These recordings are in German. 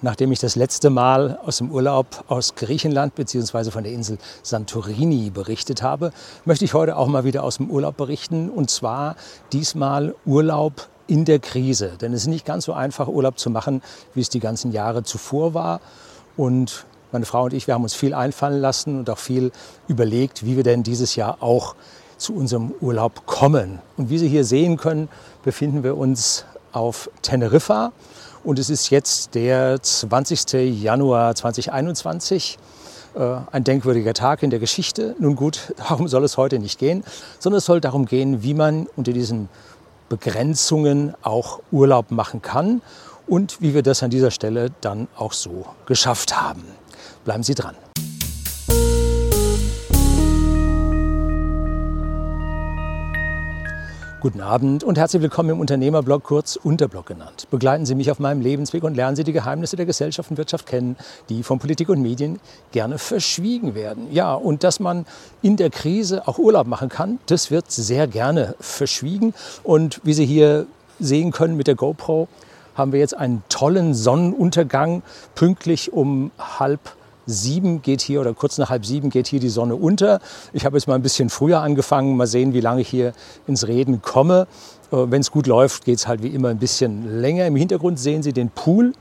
Nachdem ich das letzte Mal aus dem Urlaub aus Griechenland bzw. von der Insel Santorini berichtet habe, möchte ich heute auch mal wieder aus dem Urlaub berichten. Und zwar diesmal Urlaub in der Krise. Denn es ist nicht ganz so einfach, Urlaub zu machen, wie es die ganzen Jahre zuvor war. Und meine Frau und ich, wir haben uns viel einfallen lassen und auch viel überlegt, wie wir denn dieses Jahr auch zu unserem Urlaub kommen. Und wie Sie hier sehen können, befinden wir uns auf Teneriffa. Und es ist jetzt der 20. Januar 2021. Äh, ein denkwürdiger Tag in der Geschichte. Nun gut, darum soll es heute nicht gehen, sondern es soll darum gehen, wie man unter diesen Begrenzungen auch Urlaub machen kann und wie wir das an dieser Stelle dann auch so geschafft haben. Bleiben Sie dran. Guten Abend und herzlich willkommen im Unternehmerblog, kurz Unterblog genannt. Begleiten Sie mich auf meinem Lebensweg und lernen Sie die Geheimnisse der Gesellschaft und Wirtschaft kennen, die von Politik und Medien gerne verschwiegen werden. Ja, und dass man in der Krise auch Urlaub machen kann, das wird sehr gerne verschwiegen. Und wie Sie hier sehen können mit der GoPro, haben wir jetzt einen tollen Sonnenuntergang pünktlich um halb sieben geht hier oder kurz nach halb sieben geht hier die Sonne unter. Ich habe jetzt mal ein bisschen früher angefangen. Mal sehen, wie lange ich hier ins Reden komme. Äh, Wenn es gut läuft, geht es halt wie immer ein bisschen länger. Im Hintergrund sehen Sie den Pool.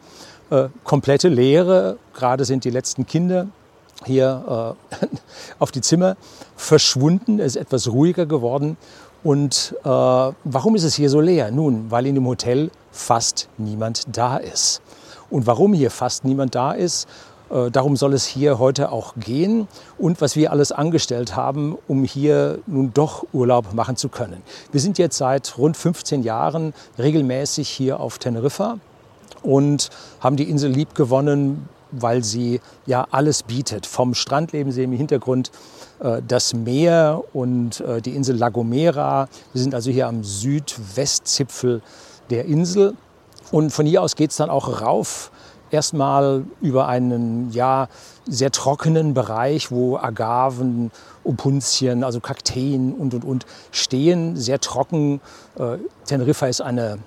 Äh, komplette Leere. Gerade sind die letzten Kinder hier äh, auf die Zimmer verschwunden. Es ist etwas ruhiger geworden. Und äh, warum ist es hier so leer? Nun, weil in dem Hotel fast niemand da ist. Und warum hier fast niemand da ist, darum soll es hier heute auch gehen und was wir alles angestellt haben, um hier nun doch Urlaub machen zu können. Wir sind jetzt seit rund 15 Jahren regelmäßig hier auf Teneriffa und haben die Insel lieb gewonnen, weil sie ja alles bietet. Vom Strandleben sehen wir im Hintergrund äh, das Meer und äh, die Insel La Gomera. Wir sind also hier am Südwestzipfel der Insel und von hier aus geht es dann auch rauf erstmal über einen ja, sehr trockenen Bereich, wo Agaven, Opuntien, also Kakteen und, und, und stehen, sehr trocken. Äh, Teneriffa ist eine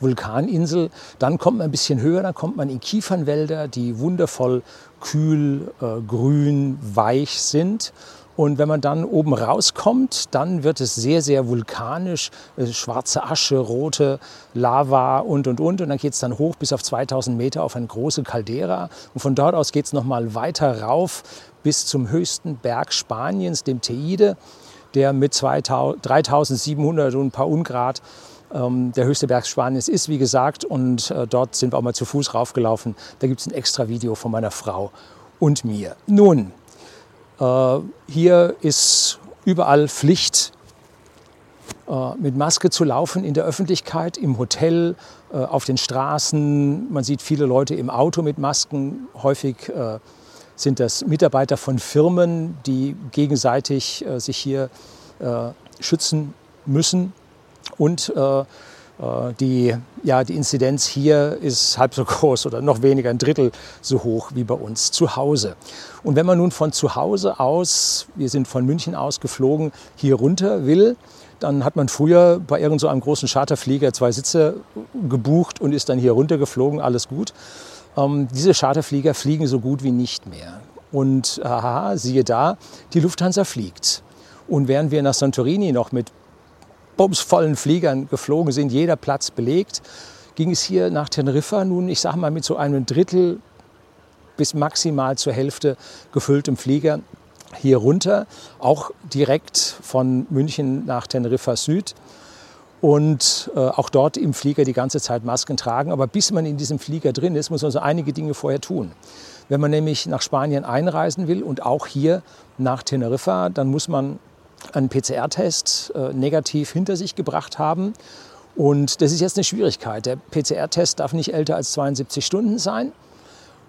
Vulkaninsel. Dann kommt man ein bisschen höher, dann kommt man in Kiefernwälder, die wundervoll kühl, äh, grün, weich sind. Und wenn man dann oben rauskommt, dann wird es sehr, sehr vulkanisch. Äh, schwarze Asche, rote Lava und, und, und. Und dann geht es dann hoch bis auf 2000 Meter auf eine große Caldera. Und von dort aus geht es nochmal weiter rauf bis zum höchsten Berg Spaniens, dem Teide, der mit 3700 und ein paar Ungrad ähm, der höchste Berg Spaniens ist, wie gesagt. Und äh, dort sind wir auch mal zu Fuß raufgelaufen. Da gibt es ein extra Video von meiner Frau und mir. Nun, hier ist überall Pflicht, äh, mit Maske zu laufen in der Öffentlichkeit, im Hotel, äh, auf den Straßen. Man sieht viele Leute im Auto mit Masken. Häufig sind das Mitarbeiter von Firmen, die gegenseitig sich hier schützen müssen. Und äh, die, ja, die Inzidenz hier ist halb so groß oder noch weniger, ein Drittel so hoch wie bei uns zu Hause. Und wenn man nun von zu Hause aus, wir sind von München aus geflogen, hier runter will, dann hat man früher bei irgendeinem so großen Charterflieger zwei Sitze gebucht und ist dann hier runter geflogen, alles gut. Ähm, diese Charterflieger fliegen so gut wie nicht mehr. Und aha, siehe da, die Lufthansa fliegt. Und während wir nach Santorini noch mit bumsvollen Fliegern geflogen sind, jeder Platz belegt, ging es hier nach Teneriffa nun, ich sage mal, mit so einem Drittel bis maximal zur Hälfte gefülltem Flieger hier runter, auch direkt von München nach Teneriffa Süd und äh, auch dort im Flieger die ganze Zeit Masken tragen. Aber bis man in diesem Flieger drin ist, muss man so einige Dinge vorher tun. Wenn man nämlich nach Spanien einreisen will und auch hier nach Teneriffa, dann muss man einen PCR-Test äh, negativ hinter sich gebracht haben. Und das ist jetzt eine Schwierigkeit. Der PCR-Test darf nicht älter als 72 Stunden sein.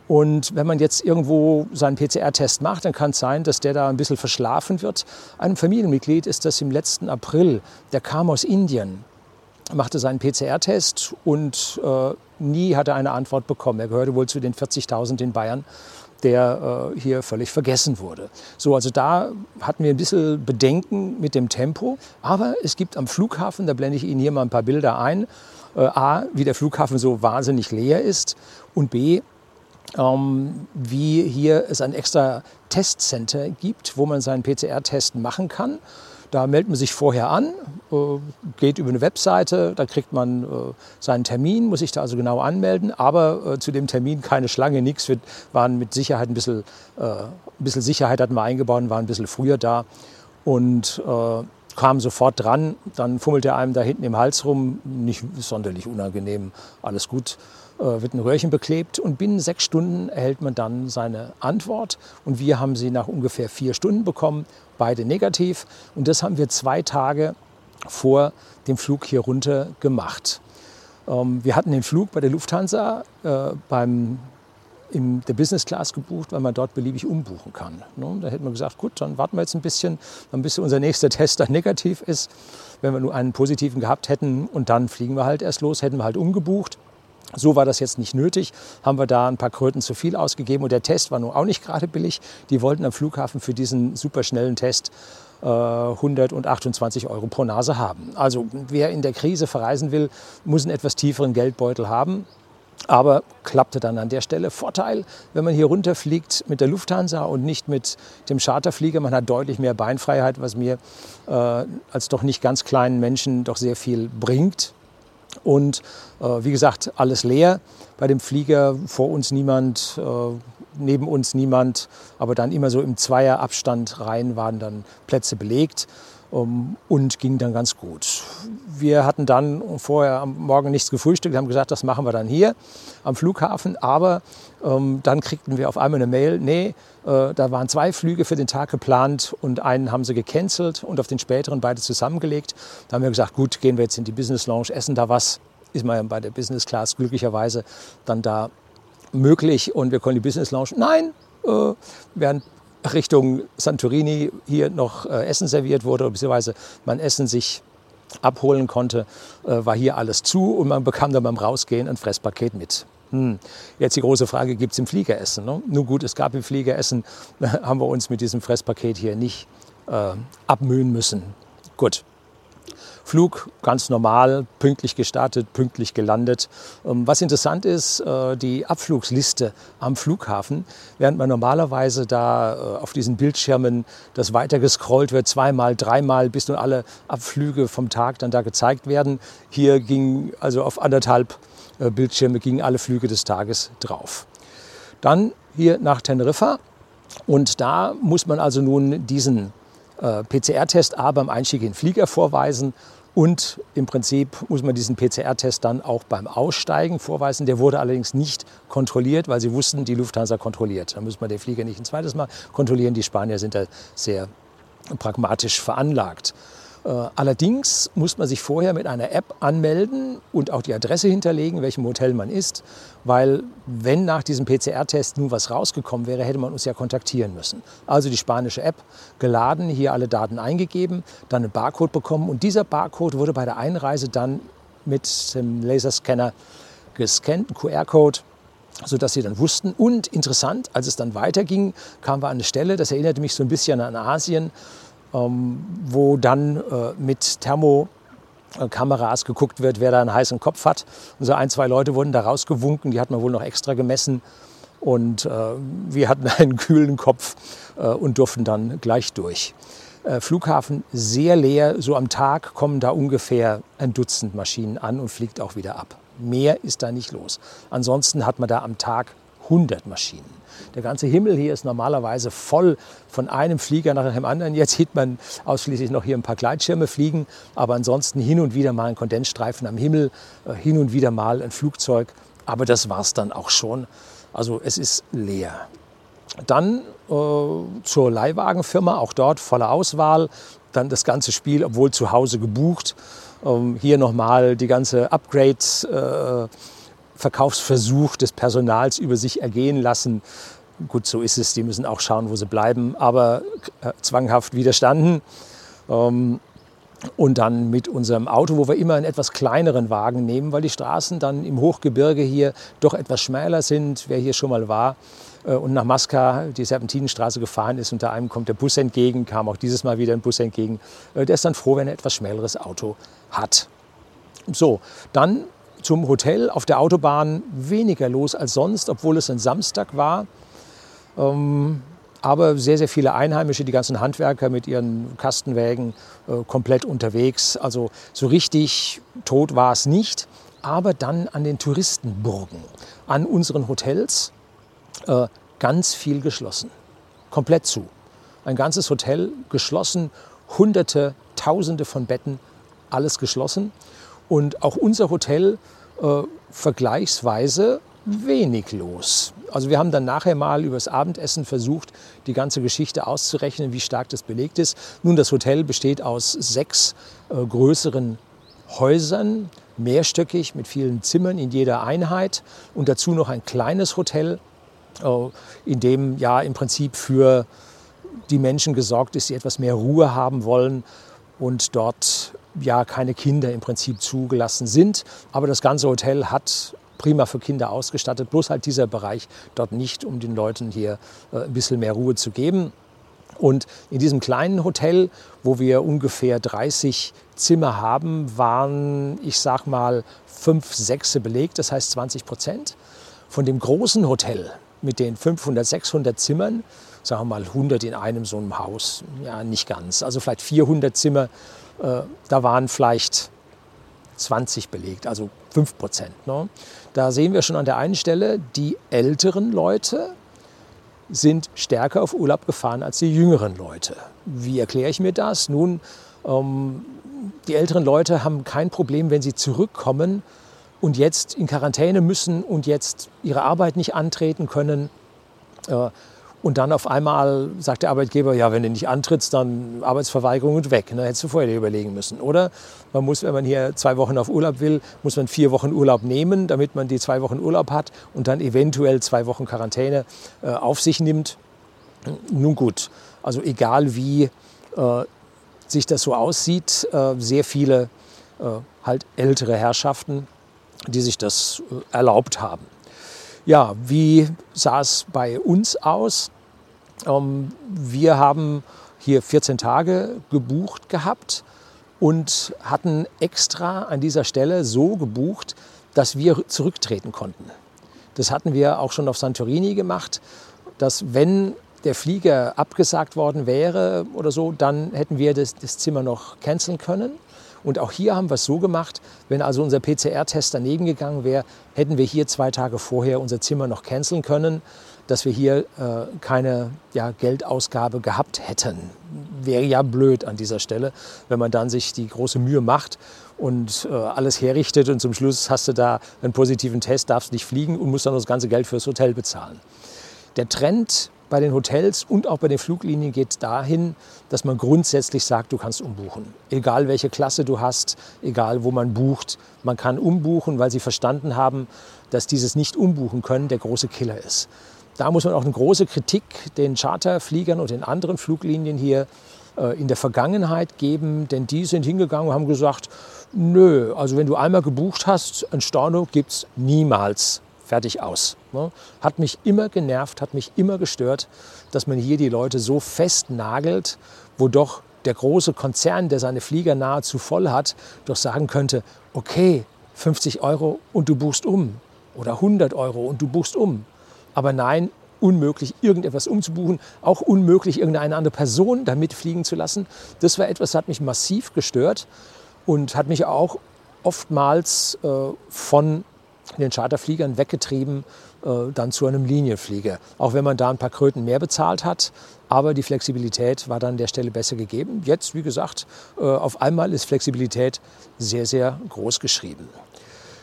Und wenn man jetzt irgendwo seinen PCR-Test macht, dann kann es sein, dass der da ein bisschen verschlafen wird. Einem Familienmitglied ist das im letzten April, der kam aus Indien, machte seinen PCR-Test und äh, nie hat er eine Antwort bekommen. Er gehörte wohl zu den 40.000 in Bayern der äh, hier völlig vergessen wurde. So, also da hatten wir ein bisschen Bedenken mit dem Tempo. Aber es gibt am Flughafen, da blende ich Ihnen hier mal ein paar Bilder ein, äh, A, wie der Flughafen so wahnsinnig leer ist und B, ähm, wie hier es ein extra Testcenter gibt, wo man seinen PCR-Test machen kann. Da meldet man sich vorher an, äh, geht über eine Webseite, da kriegt man äh, seinen Termin, muss sich da also genau anmelden. Aber äh, zu dem Termin keine Schlange, nichts. Wir waren mit Sicherheit ein bisschen, ein bisschen Sicherheit hatten wir eingebaut und waren ein bisschen früher da. Und kam sofort dran, dann fummelt er einem da hinten im Hals rum, nicht sonderlich unangenehm, alles gut, äh, wird ein Röhrchen beklebt. Und binnen sechs Stunden erhält man dann seine Antwort. Und wir haben sie nach ungefähr vier Stunden bekommen, beide negativ. Und das haben wir zwei Tage vor dem Flug hier runter gemacht. Ähm, wir hatten den Flug bei der Lufthansa äh, beim in der Business Class gebucht, weil man dort beliebig umbuchen kann. Ne? Da hätte man gesagt, gut, dann warten wir jetzt ein bisschen, dann bis unser nächster Test dann negativ ist. Wenn wir nur einen positiven gehabt hätten und dann fliegen wir halt erst los, hätten wir halt umgebucht. So war das jetzt nicht nötig, haben wir da ein paar Kröten zu viel ausgegeben und der Test war nun auch nicht gerade billig. Die wollten am Flughafen für diesen superschnellen Test 128 äh, Euro pro Nase haben. Also wer in der Krise verreisen will, muss einen etwas tieferen Geldbeutel haben. Aber klappte dann an der Stelle. Vorteil, wenn man hier runterfliegt mit der Lufthansa und nicht mit dem Charterflieger, man hat deutlich mehr Beinfreiheit, was mir äh, als doch nicht ganz kleinen Menschen doch sehr viel bringt. Und äh, wie gesagt, alles leer. Bei dem Flieger vor uns niemand, äh, neben uns niemand, aber dann immer so im Zweierabstand rein waren dann Plätze belegt und ging dann ganz gut. Wir hatten dann vorher am Morgen nichts gefrühstückt, haben gesagt, das machen wir dann hier am Flughafen. Aber ähm, dann kriegten wir auf einmal eine Mail, nee, äh, da waren zwei Flüge für den Tag geplant und einen haben sie gecancelt und auf den späteren beide zusammengelegt. Da haben wir gesagt, gut, gehen wir jetzt in die Business Lounge, essen da was. Ist man ja bei der Business Class glücklicherweise dann da möglich und wir konnten die Business Lounge. Nein, äh, während Richtung Santorini hier noch äh, Essen serviert wurde, beziehungsweise man Essen sich abholen konnte, äh, war hier alles zu und man bekam dann beim Rausgehen ein Fresspaket mit. Hm. Jetzt die große Frage, gibt es im Fliegeressen? Ne? Nun gut, es gab im Fliegeressen, haben wir uns mit diesem Fresspaket hier nicht äh, abmühen müssen. Gut, Flug ganz normal, pünktlich gestartet, pünktlich gelandet. Ähm, was interessant ist, äh, die Abflugsliste am Flughafen, während man normalerweise da äh, auf diesen Bildschirmen das weiter gescrollt wird, zweimal, dreimal, bis nun alle Abflüge vom Tag dann da gezeigt werden. Hier ging also auf anderthalb äh, Bildschirme gingen alle Flüge des Tages drauf. Dann hier nach Teneriffa und da muss man also nun diesen PCR-Test A beim Einstieg in den Flieger vorweisen und im Prinzip muss man diesen PCR-Test dann auch beim Aussteigen vorweisen. Der wurde allerdings nicht kontrolliert, weil sie wussten, die Lufthansa kontrolliert. Da muss man den Flieger nicht ein zweites Mal kontrollieren. Die Spanier sind da sehr pragmatisch veranlagt. Äh, allerdings muss man sich vorher mit einer App anmelden und auch die Adresse hinterlegen, in welchem Hotel man ist, weil wenn nach diesem PCR-Test nun was rausgekommen wäre, hätte man uns ja kontaktieren müssen. Also die spanische App geladen, hier alle Daten eingegeben, dann einen Barcode bekommen und dieser Barcode wurde bei der Einreise dann mit dem Laserscanner gescannt, ein QR-Code sodass sie dann wussten. Und interessant, als es dann weiterging, kamen wir an eine Stelle, das erinnerte mich so ein bisschen an Asien, wo dann äh, mit Thermokameras geguckt wird, wer da einen heißen Kopf hat. Und so ein, zwei Leute wurden da rausgewunken, die hat man wohl noch extra gemessen. Und äh, wir hatten einen kühlen Kopf äh, und durften dann gleich durch. Flughafen sehr leer, so am Tag kommen da ungefähr ein Dutzend Maschinen an und fliegt auch wieder ab. Mehr ist da nicht los. Ansonsten hat man da am Tag 100 Maschinen. Der ganze Himmel hier ist normalerweise voll von einem Flieger nach dem anderen. Jetzt sieht man ausschließlich noch hier ein paar Gleitschirme fliegen, aber ansonsten hin und wieder mal ein Kondensstreifen am Himmel, äh, hin und wieder mal ein Flugzeug. Aber das war es dann auch schon. Also es ist leer. Dann äh, zur Leihwagenfirma, auch dort volle Auswahl. Dann das ganze Spiel, obwohl zu Hause gebucht. Ähm, hier nochmal die ganze Upgrades. Äh, Verkaufsversuch des Personals über sich ergehen lassen. Gut, so ist es. Die müssen auch schauen, wo sie bleiben, aber äh, zwanghaft widerstanden. Ähm, und dann mit unserem Auto, wo wir immer einen etwas kleineren Wagen nehmen, weil die Straßen dann im Hochgebirge hier doch etwas schmäler sind. Wer hier schon mal war äh, und nach Masca die Serpentinenstraße gefahren ist da einem kommt der Bus entgegen, kam auch dieses Mal wieder ein Bus entgegen. Äh, der ist dann froh, wenn er etwas schmäleres Auto hat. So, dann zum Hotel auf der Autobahn weniger los als sonst, obwohl es ein Samstag war. Ähm, aber sehr, sehr viele Einheimische, die ganzen Handwerker mit ihren Kastenwägen äh, komplett unterwegs. Also so richtig tot war es nicht. Aber dann an den Touristenburgen, an unseren Hotels, äh, ganz viel geschlossen. Komplett zu. Ein ganzes Hotel geschlossen, hunderte, tausende von Betten, alles geschlossen. Und auch unser Hotel äh, vergleichsweise wenig los. Also wir haben dann nachher mal übers Abendessen versucht, die ganze Geschichte auszurechnen, wie stark das belegt ist. Nun, das Hotel besteht aus sechs äh, größeren Häusern, mehrstöckig mit vielen Zimmern in jeder Einheit und dazu noch ein kleines Hotel, äh, in dem ja im Prinzip für die Menschen gesorgt ist, die etwas mehr Ruhe haben wollen und dort ja keine Kinder im Prinzip zugelassen sind. Aber das ganze Hotel hat prima für Kinder ausgestattet, bloß halt dieser Bereich dort nicht, um den Leuten hier äh, ein bisschen mehr Ruhe zu geben. Und in diesem kleinen Hotel, wo wir ungefähr 30 Zimmer haben, waren, ich sag mal, fünf, sechs belegt, das heißt 20 Prozent. Von dem großen Hotel mit den 500, 600 Zimmern, sagen wir mal 100 in einem so einem Haus, ja nicht ganz, also vielleicht 400 Zimmer, äh, da waren vielleicht 20 belegt, also 5 Prozent. Ne? Da sehen wir schon an der einen Stelle, die älteren Leute sind stärker auf Urlaub gefahren als die jüngeren Leute. Wie erkläre ich mir das? Nun, ähm, die älteren Leute haben kein Problem, wenn sie zurückkommen und jetzt in Quarantäne müssen und jetzt ihre Arbeit nicht antreten können. Äh, und dann auf einmal sagt der Arbeitgeber, ja, wenn du nicht antrittst, dann Arbeitsverweigerung und weg. Ne? Hättest du vorher dir überlegen müssen. Oder man muss, wenn man hier zwei Wochen auf Urlaub will, muss man vier Wochen Urlaub nehmen, damit man die zwei Wochen Urlaub hat und dann eventuell zwei Wochen Quarantäne äh, auf sich nimmt. Nun gut, also egal wie äh, sich das so aussieht, äh, sehr viele äh, halt ältere Herrschaften, die sich das äh, erlaubt haben. Ja, wie sah es bei uns aus? Ähm, wir haben hier 14 Tage gebucht gehabt und hatten extra an dieser Stelle so gebucht, dass wir zurücktreten konnten. Das hatten wir auch schon auf Santorini gemacht, dass wenn der Flieger abgesagt worden wäre oder so, dann hätten wir das, das Zimmer noch canceln können. Und auch hier haben wir es so gemacht, wenn also unser PCR-Test daneben gegangen wäre, hätten wir hier zwei Tage vorher unser Zimmer noch canceln können, dass wir hier äh, keine ja, Geldausgabe gehabt hätten. Wäre ja blöd an dieser Stelle, wenn man dann sich die große Mühe macht und äh, alles herrichtet und zum Schluss hast du da einen positiven Test, darfst nicht fliegen und musst dann das ganze Geld fürs Hotel bezahlen. Der Trend bei den Hotels und auch bei den Fluglinien geht dahin, dass man grundsätzlich sagt, du kannst umbuchen. Egal welche Klasse du hast, egal wo man bucht, man kann umbuchen, weil sie verstanden haben, dass dieses Nicht-Umbuchen können der große Killer ist. Da muss man auch eine große Kritik den Charterfliegern und den anderen Fluglinien hier äh, in der Vergangenheit geben, denn die sind hingegangen und haben gesagt, nö, also wenn du einmal gebucht hast, ein Storno gibt es niemals fertig aus. Ne? Hat mich immer genervt, hat mich immer gestört, dass man hier die Leute so festnagelt, wo doch der große Konzern, der seine Flieger nahezu voll hat, doch sagen könnte, okay, 50 Euro und du buchst um oder 100 Euro und du buchst um. Aber nein, unmöglich, irgendetwas umzubuchen, auch unmöglich, irgendeine andere Person damit fliegen zu lassen. Das war etwas, das hat mich massiv gestört und hat mich auch oftmals äh, von den Charterfliegern weggetrieben, äh, dann zu einem Linienflieger. Auch wenn man da ein paar Kröten mehr bezahlt hat, aber die Flexibilität war dann an der Stelle besser gegeben. Jetzt, wie gesagt, äh, auf einmal ist Flexibilität sehr, sehr groß geschrieben.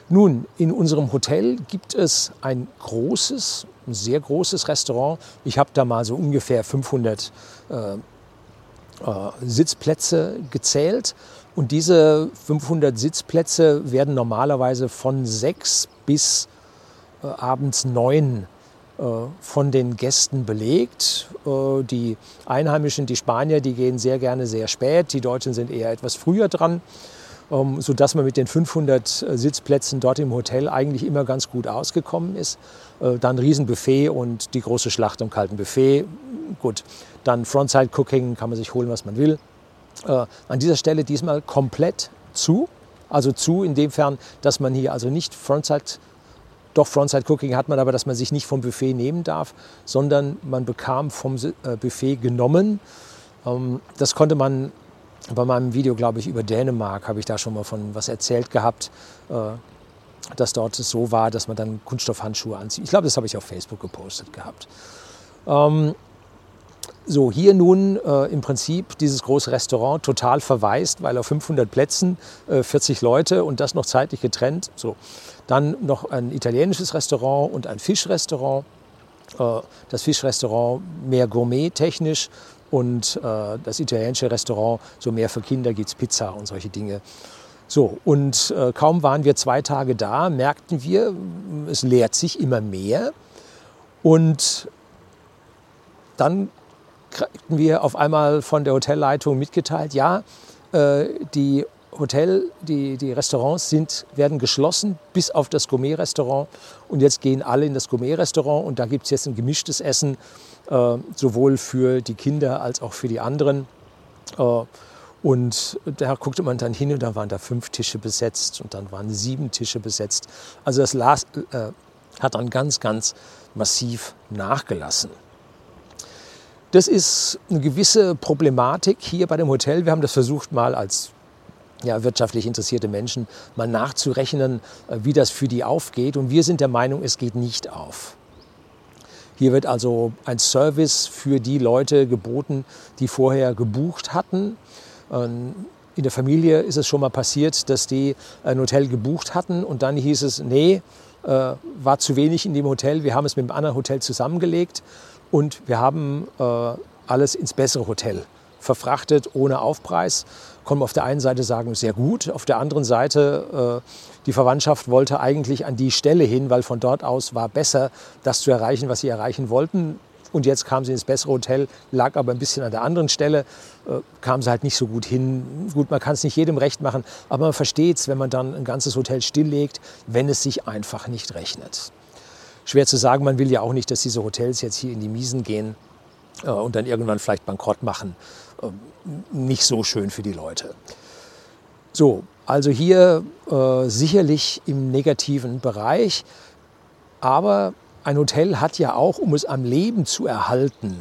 Nun, in unserem Hotel gibt es ein großes, ein sehr großes Restaurant. Ich habe da mal so ungefähr 500 äh, äh, Sitzplätze gezählt. Und diese 500 Sitzplätze werden normalerweise von sechs bis äh, abends neun äh, von den Gästen belegt. Äh, die Einheimischen, die Spanier, die gehen sehr gerne sehr spät. Die Deutschen sind eher etwas früher dran, ähm, sodass man mit den 500 äh, Sitzplätzen dort im Hotel eigentlich immer ganz gut ausgekommen ist. Äh, dann Riesenbuffet und die große Schlacht im kalten Buffet. Gut, dann Frontside Cooking kann man sich holen, was man will. Äh, an dieser Stelle diesmal komplett zu. Also zu in dem Fern, dass man hier also nicht Frontside, doch Frontside Cooking hat man, aber dass man sich nicht vom Buffet nehmen darf, sondern man bekam vom äh, Buffet genommen. Ähm, das konnte man bei meinem Video, glaube ich, über Dänemark, habe ich da schon mal von was erzählt gehabt, äh, dass dort es so war, dass man dann Kunststoffhandschuhe anzieht. Ich glaube, das habe ich auf Facebook gepostet gehabt. Ähm, so, hier nun äh, im Prinzip dieses große Restaurant total verwaist, weil auf 500 Plätzen äh, 40 Leute und das noch zeitlich getrennt. So. Dann noch ein italienisches Restaurant und ein Fischrestaurant. Äh, das Fischrestaurant mehr gourmet-technisch und äh, das italienische Restaurant so mehr für Kinder gibt es Pizza und solche Dinge. So, und äh, kaum waren wir zwei Tage da, merkten wir, es leert sich immer mehr. Und dann kriegten wir auf einmal von der Hotelleitung mitgeteilt, ja, äh, die Hotel, die, die Restaurants sind, werden geschlossen bis auf das Gourmet-Restaurant. Und jetzt gehen alle in das Gourmet-Restaurant und da gibt es jetzt ein gemischtes Essen, äh, sowohl für die Kinder als auch für die anderen. Äh, und da guckte man dann hin und da waren da fünf Tische besetzt und dann waren sieben Tische besetzt. Also das las, äh, hat dann ganz, ganz massiv nachgelassen. Das ist eine gewisse Problematik hier bei dem Hotel. Wir haben das versucht mal als ja, wirtschaftlich interessierte Menschen mal nachzurechnen, äh, wie das für die aufgeht. Und wir sind der Meinung, es geht nicht auf. Hier wird also ein Service für die Leute geboten, die vorher gebucht hatten. Ähm, in der Familie ist es schon mal passiert, dass die ein Hotel gebucht hatten und dann hieß es, nee, äh, war zu wenig in dem Hotel, wir haben es mit einem anderen Hotel zusammengelegt und wir haben äh, alles ins bessere Hotel verfrachtet ohne Aufpreis. Kommen auf der einen Seite sagen, sehr gut. Auf der anderen Seite, äh, die Verwandtschaft wollte eigentlich an die Stelle hin, weil von dort aus war besser, das zu erreichen, was sie erreichen wollten. Und jetzt kamen sie ins bessere Hotel, lag aber ein bisschen an der anderen Stelle, äh, kam sie halt nicht so gut hin. Gut, man kann es nicht jedem recht machen, aber man versteht es, wenn man dann ein ganzes Hotel stilllegt, wenn es sich einfach nicht rechnet schwer zu sagen. Man will ja auch nicht, dass diese Hotels jetzt hier in die Miesen gehen äh, und dann irgendwann vielleicht bankrott machen. Äh, nicht so schön für die Leute. So, also hier äh, sicherlich im negativen Bereich. Aber ein Hotel hat ja auch, um es am Leben zu erhalten,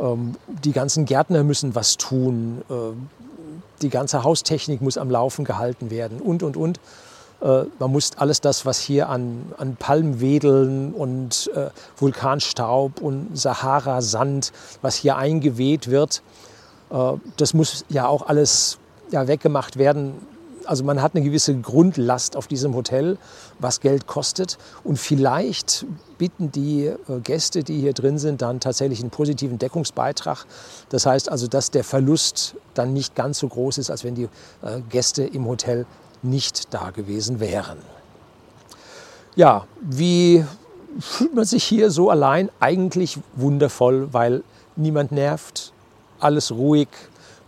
ähm, die ganzen Gärtner müssen was tun, äh, die ganze Haustechnik muss am Laufen gehalten werden und, und, und. Äh, man muss alles das, was hier an, an Palmwedeln und äh, Vulkanstaub und Sahara-Sand, was hier eingeweht wird, äh, das muss ja auch alles ja, weggemacht werden. Also man hat eine gewisse Grundlast auf diesem Hotel, was Geld kostet. Und vielleicht bieten die äh, Gäste, die hier drin sind, dann tatsächlich einen positiven Deckungsbeitrag. Das heißt also, dass der Verlust dann nicht ganz so groß ist, als wenn die äh, Gäste im Hotel nicht da gewesen wären. Ja, wie fühlt man sich hier so allein? Eigentlich wundervoll, weil niemand nervt, alles ruhig.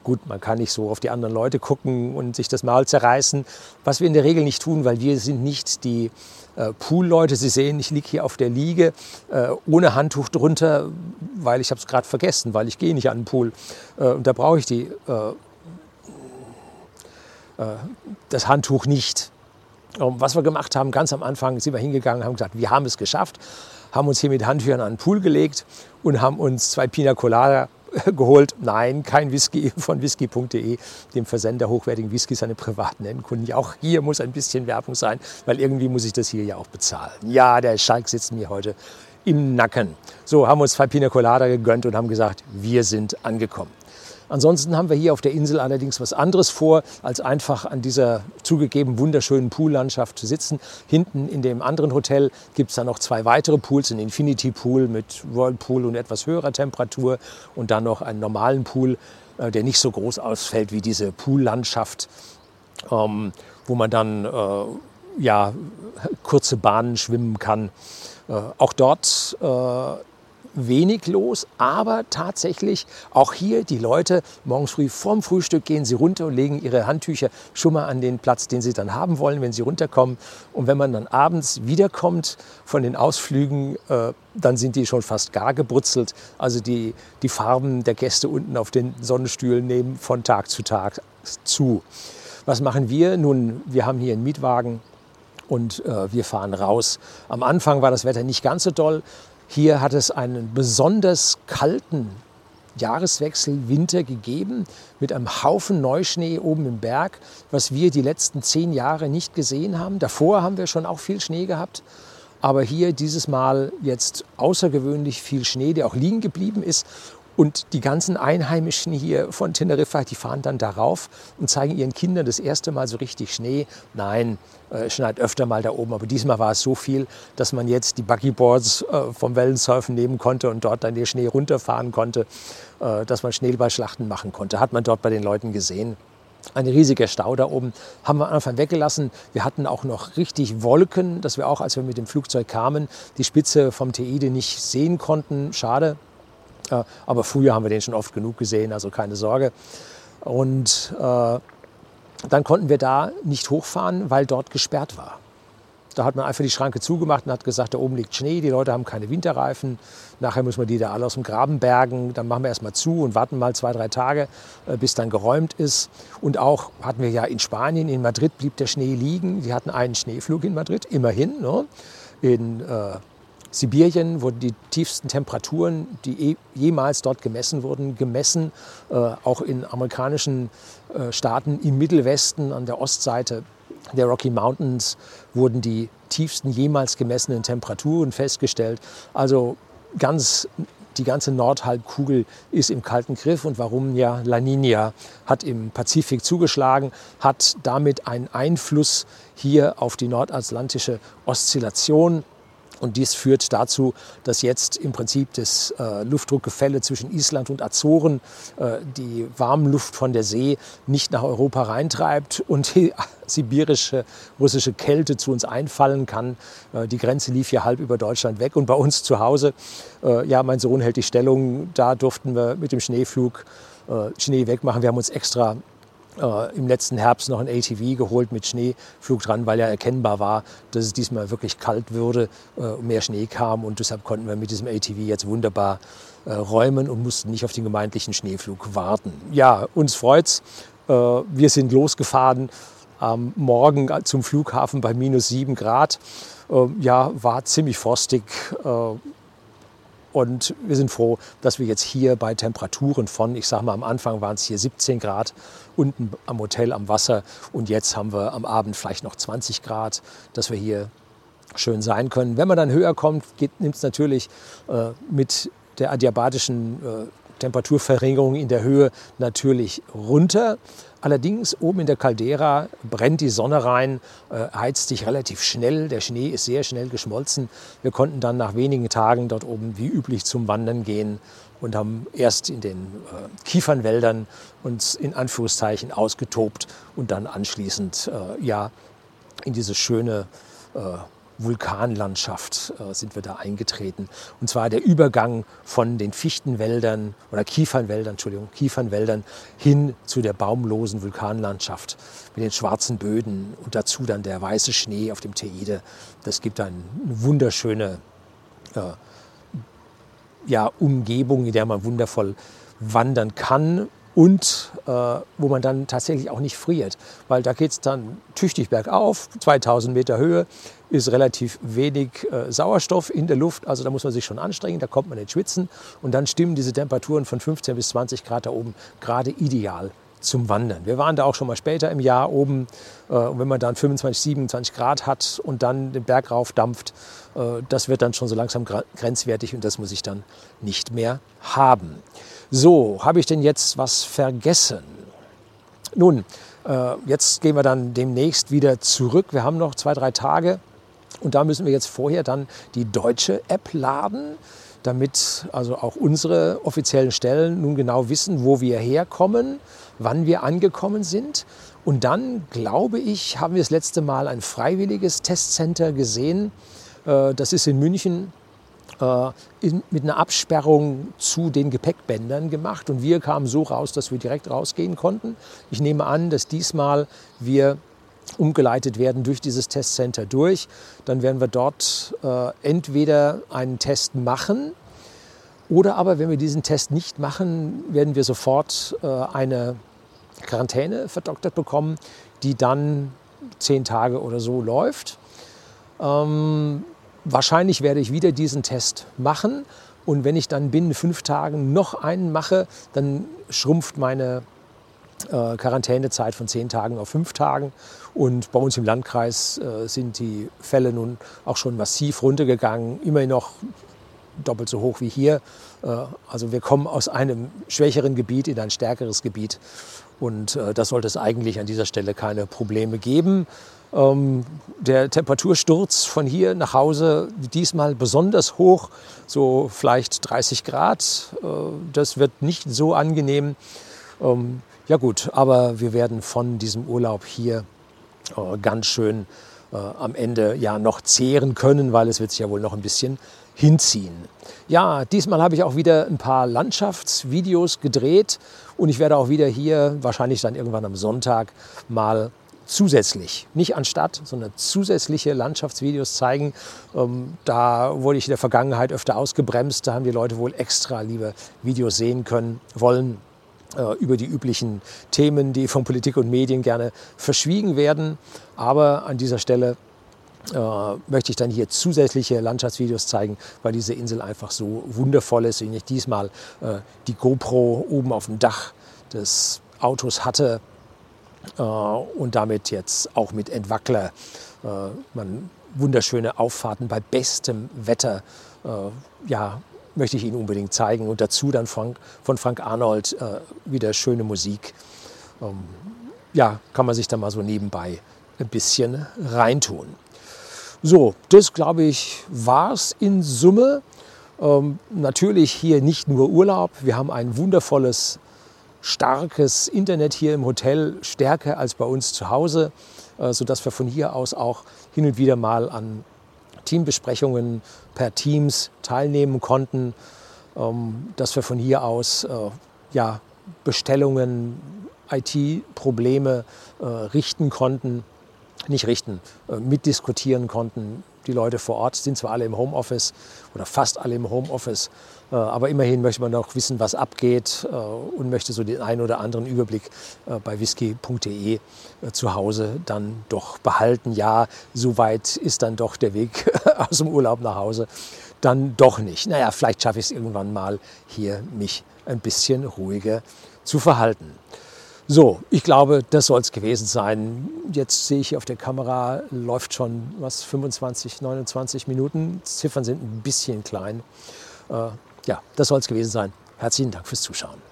Gut, man kann nicht so auf die anderen Leute gucken und sich das Maul zerreißen, was wir in der Regel nicht tun, weil wir sind nicht die äh, Pool-Leute. Sie sehen, ich liege hier auf der Liege äh, ohne Handtuch drunter, weil ich habe es gerade vergessen, weil ich gehe nicht an den Pool. Äh, und da brauche ich die äh, das Handtuch nicht. Was wir gemacht haben, ganz am Anfang sind wir hingegangen, haben gesagt, wir haben es geschafft, haben uns hier mit Handtüchern an den Pool gelegt und haben uns zwei Pina Colada geholt. Nein, kein Whisky von whisky.de, dem Versender hochwertigen Whiskys an privaten Endkunden. Auch hier muss ein bisschen Werbung sein, weil irgendwie muss ich das hier ja auch bezahlen. Ja, der Schalk sitzt mir heute im Nacken. So haben wir uns zwei Pina Colada gegönnt und haben gesagt, wir sind angekommen. Ansonsten haben wir hier auf der Insel allerdings was anderes vor, als einfach an dieser zugegeben wunderschönen Poollandschaft zu sitzen. Hinten in dem anderen Hotel gibt es dann noch zwei weitere Pools, ein Infinity Pool mit Whirlpool und etwas höherer Temperatur und dann noch einen normalen Pool, äh, der nicht so groß ausfällt wie diese Poollandschaft, ähm, wo man dann äh, ja, kurze Bahnen schwimmen kann. Äh, auch dort wenig los, aber tatsächlich auch hier die Leute morgens früh vorm Frühstück gehen sie runter und legen ihre Handtücher schon mal an den Platz, den sie dann haben wollen, wenn sie runterkommen. Und wenn man dann abends wiederkommt von den Ausflügen, äh, dann sind die schon fast gar gebrutzelt. Also die, die Farben der Gäste unten auf den Sonnenstühlen nehmen von Tag zu Tag zu. Was machen wir? Nun, wir haben hier einen Mietwagen und äh, wir fahren raus. Am Anfang war das Wetter nicht ganz so doll. Hier hat es einen besonders kalten Jahreswechsel Winter gegeben mit einem Haufen Neuschnee oben im Berg, was wir die letzten zehn Jahre nicht gesehen haben. Davor haben wir schon auch viel Schnee gehabt. Aber hier dieses Mal jetzt außergewöhnlich viel Schnee, der auch liegen geblieben ist. Und die ganzen Einheimischen hier von Teneriffa, die fahren dann darauf und zeigen ihren Kindern das erste Mal so richtig Schnee. Nein, äh, schneit öfter mal da oben, aber diesmal war es so viel, dass man jetzt die Buggyboards äh, vom Wellensurfen nehmen konnte und dort dann den Schnee runterfahren konnte, äh, dass man Schneeballschlachten machen konnte. Hat man dort bei den Leuten gesehen. Ein riesiger Stau da oben haben wir am Anfang weggelassen. Wir hatten auch noch richtig Wolken, dass wir auch, als wir mit dem Flugzeug kamen, die Spitze vom Teide nicht sehen konnten. Schade, aber früher haben wir den schon oft genug gesehen, also keine Sorge. Und äh, dann konnten wir da nicht hochfahren, weil dort gesperrt war. Da hat man einfach die Schranke zugemacht und hat gesagt, da oben liegt Schnee, die Leute haben keine Winterreifen. Nachher müssen wir die da alle aus dem Graben bergen. Dann machen wir erstmal zu und warten mal zwei, drei Tage, äh, bis dann geräumt ist. Und auch hatten wir ja in Spanien, in Madrid blieb der Schnee liegen. Die hatten einen Schneeflug in Madrid, immerhin. Ne? In äh, Sibirien wurden die tiefsten Temperaturen, die jemals dort gemessen wurden, gemessen. Äh, auch in amerikanischen äh, Staaten im Mittelwesten an der Ostseite der Rocky Mountains wurden die tiefsten jemals gemessenen Temperaturen festgestellt. Also ganz die ganze Nordhalbkugel ist im kalten Griff und warum ja La Nina hat im Pazifik zugeschlagen, hat damit einen Einfluss hier auf die nordatlantische Oszillation und dies führt dazu, dass jetzt im Prinzip das äh, Luftdruckgefälle zwischen Island und Azoren äh, die Warmluft von der See nicht nach Europa reintreibt und die sibirische, russische Kälte zu uns einfallen kann. Äh, die Grenze lief hier halb über Deutschland weg und bei uns zu Hause, äh, ja, mein Sohn hält die Stellung, da durften wir mit dem Schneeflug äh, Schnee wegmachen. Wir haben uns extra äh, im letzten Herbst noch ein ATV geholt mit Schneeflug dran, weil ja erkennbar war, dass es diesmal wirklich kalt würde, äh, mehr Schnee kam und deshalb konnten wir mit diesem ATV jetzt wunderbar äh, räumen und mussten nicht auf den gemeindlichen Schneeflug warten. Ja, uns freut's. Äh, wir sind losgefahren am Morgen zum Flughafen bei minus sieben Grad. Äh, ja, war ziemlich frostig äh, und wir sind froh, dass wir jetzt hier bei Temperaturen von, ich sage mal, am Anfang waren es hier 17 Grad unten am Hotel am Wasser und jetzt haben wir am Abend vielleicht noch 20 Grad, dass wir hier schön sein können. Wenn man dann höher kommt, nimmt es natürlich äh, mit der adiabatischen äh, Temperaturverringerung in der Höhe natürlich runter. Allerdings oben in der Caldera brennt die Sonne rein, äh, heizt sich relativ schnell. Der Schnee ist sehr schnell geschmolzen. Wir konnten dann nach wenigen Tagen dort oben wie üblich zum Wandern gehen und haben erst in den äh, Kiefernwäldern uns in Anführungszeichen ausgetobt und dann anschließend äh, ja in diese schöne Vulkanlandschaft äh, sind wir da eingetreten. Und zwar der Übergang von den Fichtenwäldern oder Kiefernwäldern, Entschuldigung, Kiefernwäldern hin zu der baumlosen Vulkanlandschaft mit den schwarzen Böden und dazu dann der weiße Schnee auf dem Teide. Das gibt eine wunderschöne äh, ja, Umgebung, in der man wundervoll wandern kann und äh, wo man dann tatsächlich auch nicht friert, weil da geht es dann tüchtig bergauf, 2000 Meter Höhe, ist relativ wenig äh, Sauerstoff in der Luft, also da muss man sich schon anstrengen, da kommt man ins Schwitzen und dann stimmen diese Temperaturen von 15 bis 20 Grad da oben gerade ideal zum Wandern. Wir waren da auch schon mal später im Jahr oben äh, und wenn man dann 25, 27 Grad hat und dann den Berg rauf dampft, äh, das wird dann schon so langsam grenzwertig und das muss ich dann nicht mehr haben. So, habe ich denn jetzt was vergessen? Nun, äh, jetzt gehen wir dann demnächst wieder zurück. Wir haben noch zwei, drei Tage und da müssen wir jetzt vorher dann die deutsche App laden, damit also auch unsere offiziellen Stellen nun genau wissen, wo wir herkommen, wann wir angekommen sind. Und dann, glaube ich, haben wir das letzte Mal ein freiwilliges Testcenter gesehen. Äh, das ist in München in, mit einer Absperrung zu den Gepäckbändern gemacht. Und wir kamen so raus, dass wir direkt rausgehen konnten. Ich nehme an, dass diesmal wir umgeleitet werden durch dieses Testcenter durch. Dann werden wir dort äh, entweder einen Test machen oder aber, wenn wir diesen Test nicht machen, werden wir sofort äh, eine Quarantäne verdoktert bekommen, die dann zehn Tage oder so läuft. Ähm, wahrscheinlich werde ich wieder diesen Test machen. Und wenn ich dann binnen fünf Tagen noch einen mache, dann schrumpft meine äh, Quarantänezeit von zehn Tagen auf fünf Tagen. Und bei uns im Landkreis äh, sind die Fälle nun auch schon massiv runtergegangen. Immerhin noch doppelt so hoch wie hier. Äh, also wir kommen aus einem schwächeren Gebiet in ein stärkeres Gebiet. Und äh, da sollte es eigentlich an dieser Stelle keine Probleme geben. Ähm, der Temperatursturz von hier nach Hause diesmal besonders hoch, so vielleicht 30 Grad. Äh, das wird nicht so angenehm. Ähm, ja gut, aber wir werden von diesem Urlaub hier äh, ganz schön äh, am Ende ja noch zehren können, weil es wird sich ja wohl noch ein bisschen hinziehen. Ja, diesmal habe ich auch wieder ein paar Landschaftsvideos gedreht und ich werde auch wieder hier, wahrscheinlich dann irgendwann am Sonntag, mal zusätzlich, nicht anstatt, sondern zusätzliche Landschaftsvideos zeigen. Ähm, da wurde ich in der Vergangenheit öfter ausgebremst. Da haben die Leute wohl extra liebe Videos sehen können, wollen äh, über die üblichen Themen, die von Politik und Medien gerne verschwiegen werden. Aber an dieser Stelle möchte ich dann hier zusätzliche Landschaftsvideos zeigen, weil diese Insel einfach so wundervoll ist. Und ich diesmal äh, die GoPro oben auf dem Dach des Autos hatte äh, und damit jetzt auch mit Entwackler äh, man wunderschöne Auffahrten bei bestem Wetter äh, ja, möchte ich Ihnen unbedingt zeigen. Und dazu dann Frank, von Frank Arnold äh, wieder schöne Musik. Ähm, ja, kann man sich da mal so nebenbei ein bisschen reintun. So, das glaube ich war es in Summe. Ähm, natürlich hier nicht nur Urlaub. Wir haben ein wundervolles, starkes Internet hier im Hotel, stärker als bei uns zu Hause, äh, sodass wir von hier aus auch hin und wieder mal an Teambesprechungen per Teams teilnehmen konnten, ähm, dass wir von hier aus äh, ja, Bestellungen, IT-Probleme äh, richten konnten nicht richten, äh, mitdiskutieren konnten. Die Leute vor Ort sind zwar alle im Homeoffice oder fast alle im Homeoffice, äh, aber immerhin möchte man auch wissen, was abgeht äh, und möchte so den einen oder anderen Überblick bei whisky.de zu Hause dann doch behalten. Ja, so weit ist dann doch der Weg aus dem Urlaub nach Hause dann doch nicht. Naja, vielleicht schaffe ich es irgendwann mal hier, mich ein bisschen ruhiger zu verhalten. So, ich glaube, das soll es gewesen sein. Jetzt sehe ich hier auf der Kamera, läuft schon was 25, 29 Minuten. Ziffern sind ein bisschen klein. Äh, ja, das soll es gewesen sein. Herzlichen Dank fürs Zuschauen.